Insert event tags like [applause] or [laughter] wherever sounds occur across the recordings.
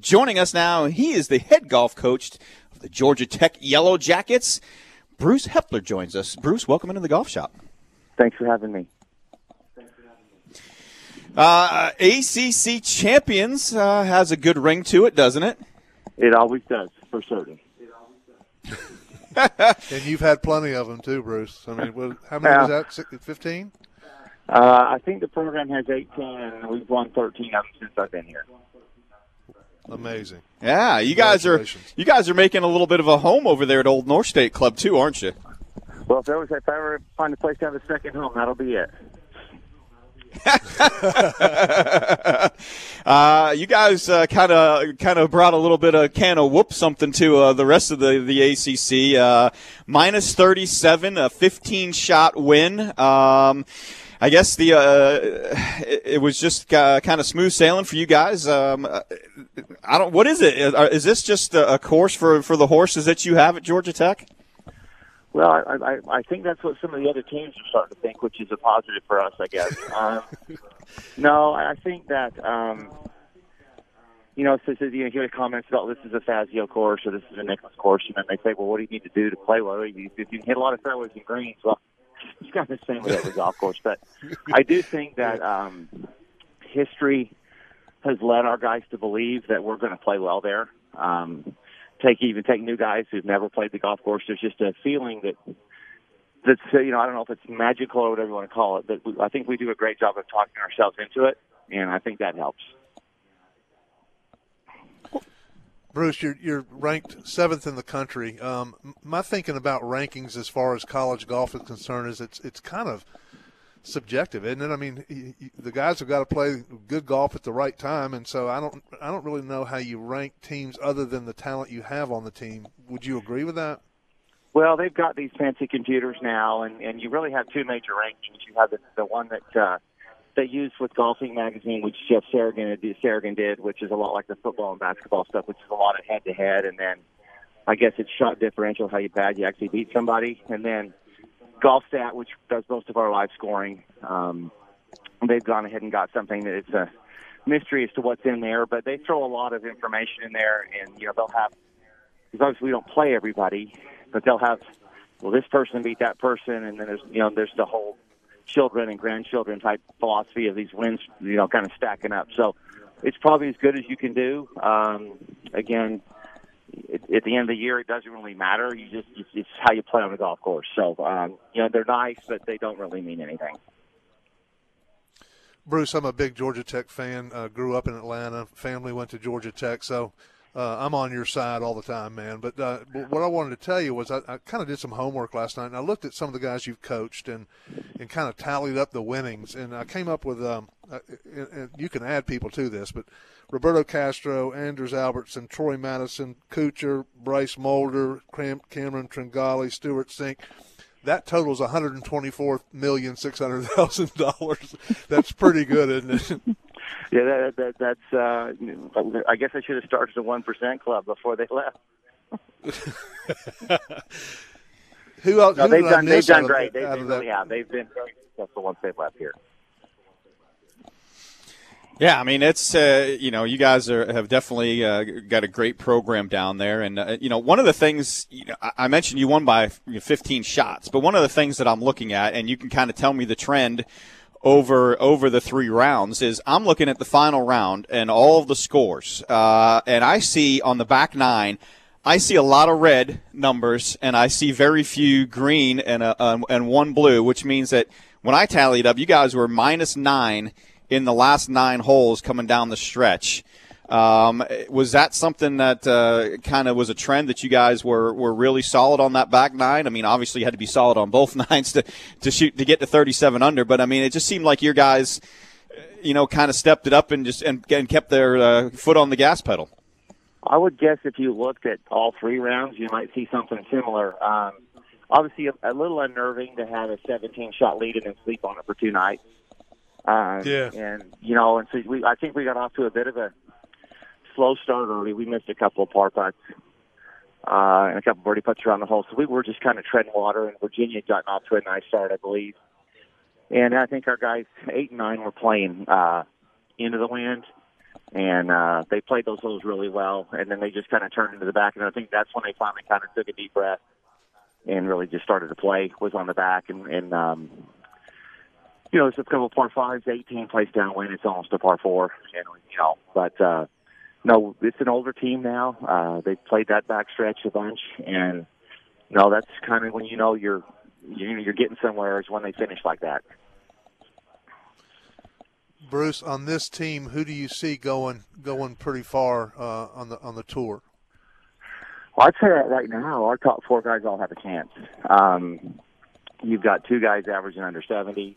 Joining us now, he is the head golf coach of the Georgia Tech Yellow Jackets. Bruce Heppler joins us. Bruce, welcome into the golf shop. Thanks for having me. Uh, ACC champions uh, has a good ring to it, doesn't it? It always does, for certain. [laughs] and you've had plenty of them too, Bruce. I mean, how many yeah. was that? Fifteen? Uh, I think the program has 18, and we've won 13 of them since I've been here. Amazing. Yeah, you guys are you guys are making a little bit of a home over there at Old North State Club too, aren't you? Well, if there was if I ever find a place to have a second home, that'll be it. [laughs] uh, you guys kind of kind of brought a little bit of can of whoop something to uh, the rest of the the ACC. Uh, minus thirty seven, a fifteen shot win. Um, I guess the uh, it, it, was just uh, kind of smooth sailing for you guys. Um, I don't. What is it? Is this just a course for for the horses that you have at Georgia Tech? Well, I, I, I think that's what some of the other teams are starting to think, which is a positive for us, I guess. [laughs] um, no, I think that um, you know, so, so you know, hear the comments about this is a Fazio course or this is a Nicklaus course, and then they say, well, what do you need to do to play well? If you, if you hit a lot of fairways and greens, well, [laughs] it's kind of the same with every golf course. But [laughs] I do think that um, history has led our guys to believe that we're going to play well there. Um, take even take new guys who've never played the golf course. There's just a feeling that that's you know I don't know if it's magical or whatever you want to call it, but we, I think we do a great job of talking ourselves into it, and I think that helps. Bruce, you're you're ranked seventh in the country. Um, my thinking about rankings as far as college golf is concerned is it's it's kind of subjective, isn't it? I mean, the guys have got to play good golf at the right time, and so I don't I don't really know how you rank teams other than the talent you have on the team. Would you agree with that? Well, they've got these fancy computers now, and and you really have two major rankings. You have the the one that uh, they use with Golfing Magazine, which Jeff Sagarin, Sagarin did, which is a lot like the football and basketball stuff, which is a lot of head to head, and then I guess it's shot differential, how you bad you actually beat somebody, and then GolfStat, which does most of our live scoring. Um, they've gone ahead and got something that it's a mystery as to what's in there, but they throw a lot of information in there, and you know they'll have because obviously we don't play everybody, but they'll have well this person beat that person, and then there's you know there's the whole children and grandchildren type philosophy of these wins, you know, kind of stacking up. So it's probably as good as you can do. Um, again, it, at the end of the year, it doesn't really matter. You just it's, it's how you play on the golf course. So um, you know, they're nice, but they don't really mean anything. Bruce, I'm a big Georgia Tech fan. Uh, grew up in Atlanta. Family went to Georgia Tech, so uh, I'm on your side all the time, man. But uh, what I wanted to tell you was I, I kind of did some homework last night, and I looked at some of the guys you've coached and and kind of tallied up the winnings, and I came up with um, uh, and you can add people to this, but Roberto Castro, Anders Albertson, Troy Matteson, Kuchar, Bryce Molder, Cameron Tringale, Stewart Cink that totals one hundred and twenty four million six hundred thousand dollars. [laughs] That's pretty good, isn't it? [laughs] Yeah, that, that, that's. Uh, I guess I should have started the one percent club before they left. [laughs] who else? No, who they've done. They've done great. They've been, really have. They've been very successful once they've left here. Yeah, I mean it's uh, you know you guys are, have definitely uh, got a great program down there, and uh, you know one of the things you know, I mentioned you won by 15 shots, but one of the things that I'm looking at, and you can kind of tell me the trend over over the three rounds is I'm looking at the final round and all of the scores, uh, and I see on the back nine, I see a lot of red numbers, and I see very few green and a, um, and one blue, which means that when I tallied up, you guys were minus nine in the last nine holes coming down the stretch. Um, was that something that uh, kind of was a trend that you guys were, were really solid on that back nine? I mean, obviously you had to be solid on both [laughs] nines to, to shoot to get to 37 under, but I mean, it just seemed like your guys, you know, kind of stepped it up and just and, and kept their uh, foot on the gas pedal. I would guess if you looked at all three rounds, you might see something similar. Um, obviously, a, a little unnerving to have a 17 shot lead and then sleep on it for two nights. Um, yeah. And you know, and so we, I think we got off to a bit of a slow start early. We missed a couple of par putts uh, and a couple of birdie putts around the hole. So we were just kind of treading water, and Virginia got off to a nice start, I believe. And I think our guys eight and nine were playing uh, into the wind. and uh, they played those holes really well. And then they just kind of turned into the back, and I think that's when they finally kind of took a deep breath and really just started to play. Was on the back, and, and um, you know, it's a couple of par fives, 18 plays downwind. It's almost a par four, and you know, but uh, no, it's an older team now. Uh, they played that back stretch a bunch, and no, that's kind of when you know you're you're getting somewhere is when they finish like that. Bruce, on this team, who do you see going going pretty far uh, on the on the tour? Well, I'd say that right now, our top four guys all have a chance. Um, you've got two guys averaging under 70,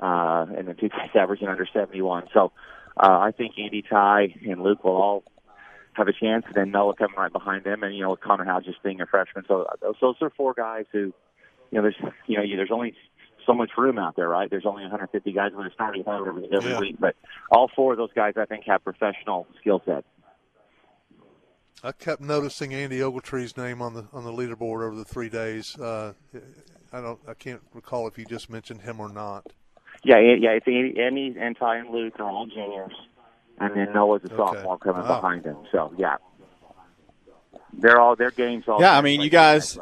uh, and then two guys [laughs] averaging under 71. So uh, I think Andy Ty and Luke will all have a chance, and then Noah coming right behind them, and you know Connor Howe just being a freshman. So those, those are four guys who, you know, there's you know there's only so much room out there, right? There's only 150 guys in the starting every, every yeah. week, but all four of those guys I think have professional skill sets. I kept noticing Andy Ogletree's name on the on the leaderboard over the three days. Uh, I don't, I can't recall if you just mentioned him or not. Yeah, yeah, it's Andy and Ty and Luke are all juniors, and then Noah's a sophomore okay. coming behind them. So yeah, they're all their games all. Yeah, I mean, you guys.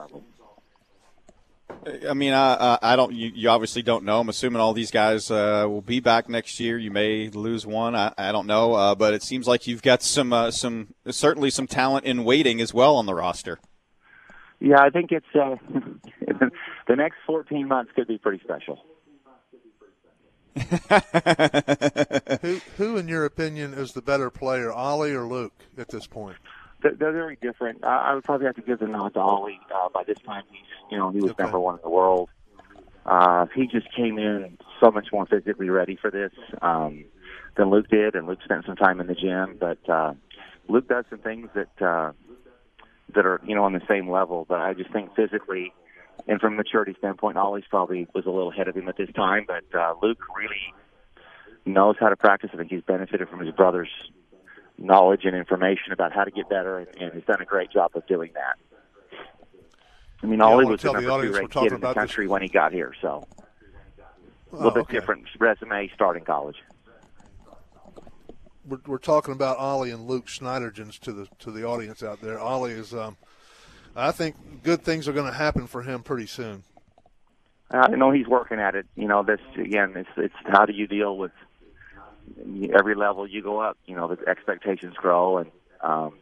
I mean, I, I don't. You, you, obviously don't know. I'm assuming all these guys uh, will be back next year. You may lose one. I, I don't know, uh, but it seems like you've got some, uh, some certainly some talent in waiting as well on the roster. Yeah, I think it's uh, [laughs] the next 14 months could be pretty special. Who, who, in your opinion, is the better player, Ollie or Luke, at this point? They're, they're very different. I, I would probably have to give the nod to Ollie. Uh, by this time, he's you know he was okay. number one in the world. Uh, he just came in so much more physically ready for this um, than Luke did, and Luke spent some time in the gym. But uh, Luke does some things that uh, that are you know on the same level. But I just think physically and from a maturity standpoint, Ollie's probably was a little ahead of him at this time. But uh, Luke really knows how to practice. I think he's benefited from his brother's knowledge and information about how to get better, and, and he's done a great job of doing that. I mean, Ollie was the number two ranked kid in the country this. when he got here, so a little oh, bit okay. different resume starting college. We're, we're talking about Ollie and Luke Schniederjans to the to the audience out there. Ollie is, um, I think, good things are going to happen for him pretty soon. I know he's working at it. You know, this again, it's it's how do you deal with every level you go up, you know, the expectations grow, and um,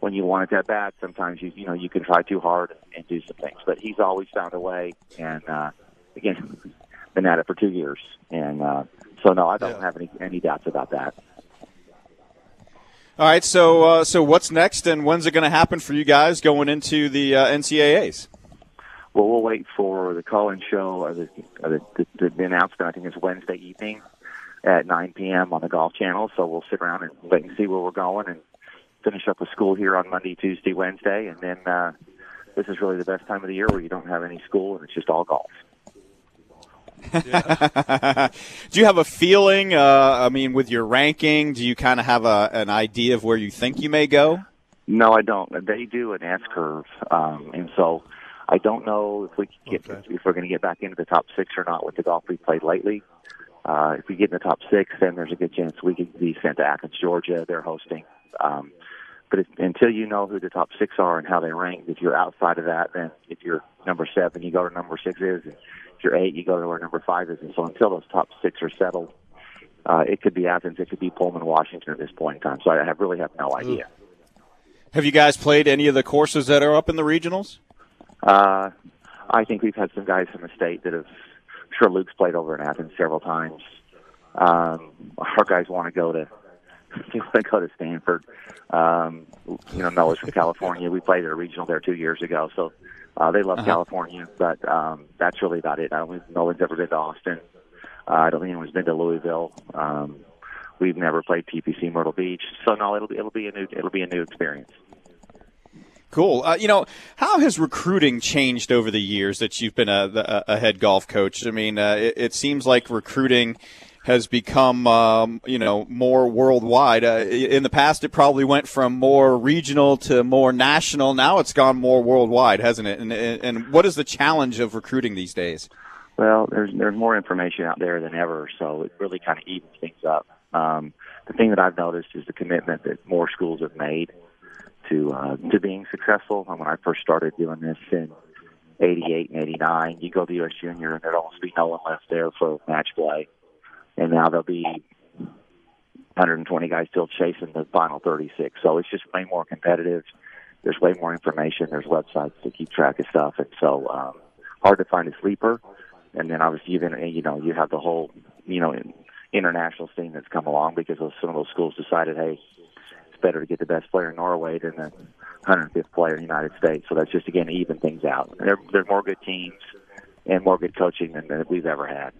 when you want it that bad, sometimes you you know you can try too hard and do some things. But he's always found a way, and uh, again, been at it for two years, and uh, so no, I don't yeah. have any any doubts about that. All right, so uh, so what's next, and when's it going to happen for you guys going into the uh, NCAA's? Well, we'll wait for the call-in show the, the, the, the announcement. I think it's Wednesday evening, at 9 p.m. on the Golf Channel. So we'll sit around and wait and see where we're going and finish up with school here on Monday, Tuesday, Wednesday, and then uh, this is really the best time of the year where you don't have any school and it's just all golf. [laughs] do you have a feeling? Uh, I mean, with your ranking, do you kind of have a, an idea of where you think you may go? No, I don't. They do an S curve, um, and so I don't know if we get okay. if we're going to get back into the top six or not with the golf we played lately. Uh, if we get in the top six, then there's a good chance we could be sent to Athens, Georgia. They're hosting. Um, but if, until you know who the top six are and how they rank, if you're outside of that, then if you're number seven, you go to number six is. And you're eight, you go to where number five is. And so until those top six are settled, uh, it could be Athens, it could be Pullman, Washington at this point in time. So I have, really have no idea. Have you guys played any of the courses that are up in the regionals? Uh, I think we've had some guys from the state that have sure Luke's played over in Athens several times. Um, our guys want to go to [laughs] they want to go to Stanford. Um, you know, Noah's from California. We played at a regional there two years ago, so uh, they love uh-huh. California. But um, that's really about it. I don't think no one's ever been to Austin. Uh, I don't think anyone's been to Louisville. Um, we've never played TPC Myrtle Beach, so no, it'll be it'll be a new it'll be a new experience. Cool. Uh, you know, how has recruiting changed over the years that you've been a, a head golf coach? I mean, uh, it, it, seems like recruiting has become, um, you know, more worldwide. Uh, in the past, it probably went from more regional to more national. Now it's gone more worldwide, hasn't it? And, and what is the challenge of recruiting these days? Well, there's there's more information out there than ever, so it really kind of evens things up. Um, the thing that I've noticed is the commitment that more schools have made to uh, to being successful. And when I first started doing this in '88 and '89, you go to U.S. Junior and there'd almost be no one left there for match play, and now there'll be 120 guys still chasing the final 36. So it's just way more competitive. There's way more information. There's websites to keep track of stuff, and so um, hard to find a sleeper. And then obviously, even you know, you have the whole you know international scene that's come along because of some of those schools decided, hey, it's better to get the best player in Norway than the 105th player in the United States. So that's just again even things out. There, there's more good teams and more good coaching than, than we've ever had.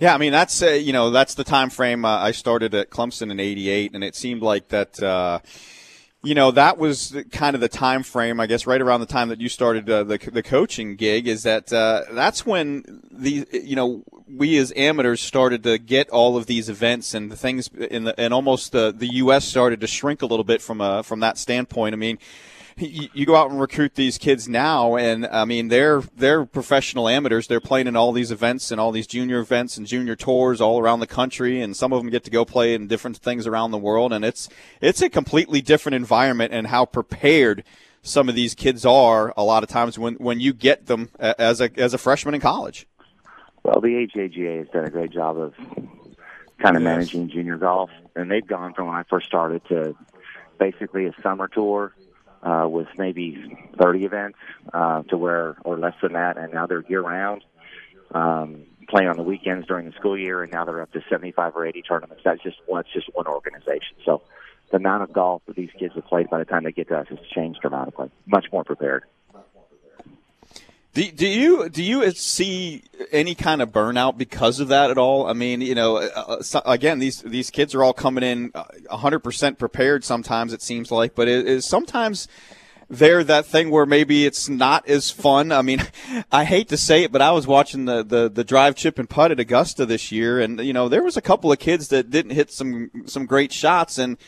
Yeah, I mean that's uh, you know that's the time frame uh, I started at Clemson in '88, and it seemed like that. Uh, you know that was kind of the time frame, I guess, right around the time that you started uh, the the coaching gig. Is that uh, that's when the you know we as amateurs started to get all of these events and the things in the and almost the the U.S. started to shrink a little bit from a from that standpoint. I mean you go out and recruit these kids now, and I mean they're they're professional amateurs. They're playing in all these events and all these junior events and junior tours all around the country, and some of them get to go play in different things around the world. And it's it's a completely different environment and how prepared some of these kids are. A lot of times when when you get them as a as a freshman in college. Well, the AJGA has done a great job of kind of yes. managing junior golf, and they've gone from when I first started to basically a summer tour uh, with maybe 30 events uh, to where, or less than that, and now they're year round, um, playing on the weekends during the school year, and now they're up to 75 or 80 tournaments. That's just one, that's just one organization. So the amount of golf that these kids have played by the time they get to us has changed dramatically. Much more prepared. Do, do you do you see any kind of burnout because of that at all? I mean, you know, uh, so, again, these these kids are all coming in 100% prepared. Sometimes it seems like, but it is sometimes there that thing where maybe it's not as fun. I mean, [laughs] I hate to say it, but I was watching the, the, the drive chip and putt at Augusta this year, and you know there was a couple of kids that didn't hit some some great shots, and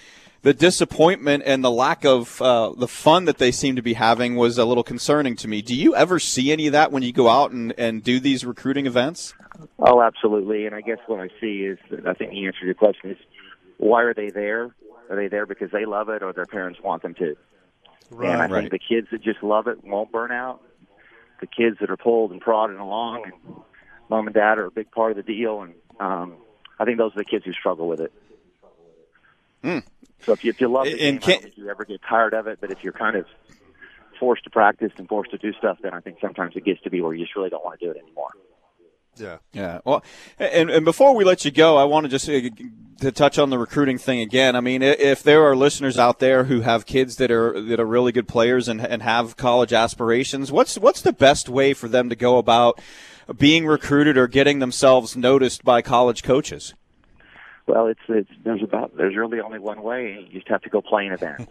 the disappointment and the lack of uh, the fun that they seem to be having was a little concerning to me. Do you ever see any of that when you go out and, and do these recruiting events? Oh, absolutely. And I guess what I see is, I think the answer to your question is, why are they there? Are they there because they love it or their parents want them to? Right, and I right. think the kids that just love it won't burn out. The kids that are pulled and prodded along, and mom and dad are a big part of the deal. And um, I think those are the kids who struggle with it. Mm. So if you, if you love the game, I don't think you ever get tired of it. But if you're kind of forced to practice and forced to do stuff, then I think sometimes it gets to be where you just really don't want to do it anymore. Yeah. Yeah. Well, and, and before we let you go, I want to just uh, to touch on the recruiting thing again. I mean, if there are listeners out there who have kids that are that are really good players and, and have college aspirations, what's what's the best way for them to go about being recruited or getting themselves noticed by college coaches? Well, it's it's there's about there's really only one way. You just have to go play an event.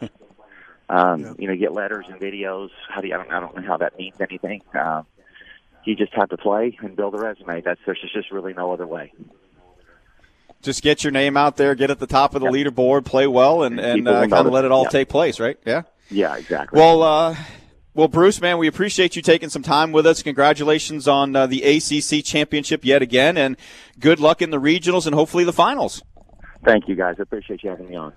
[laughs] um, yeah. You know, get letters and videos. How do you, I don't I don't know how that means anything. Um, you just have to play and build a resume. That's there's just really no other way. Just get your name out there, get at the top of the yep. leaderboard, play well, and and uh, kind of let it all yep. take place, right? Yeah. Yeah, exactly. Well, uh, well, Bruce, man, we appreciate you taking some time with us. Congratulations on uh, the ACC championship yet again, and good luck in the regionals and hopefully the finals. Thank you, guys. I appreciate you having me on.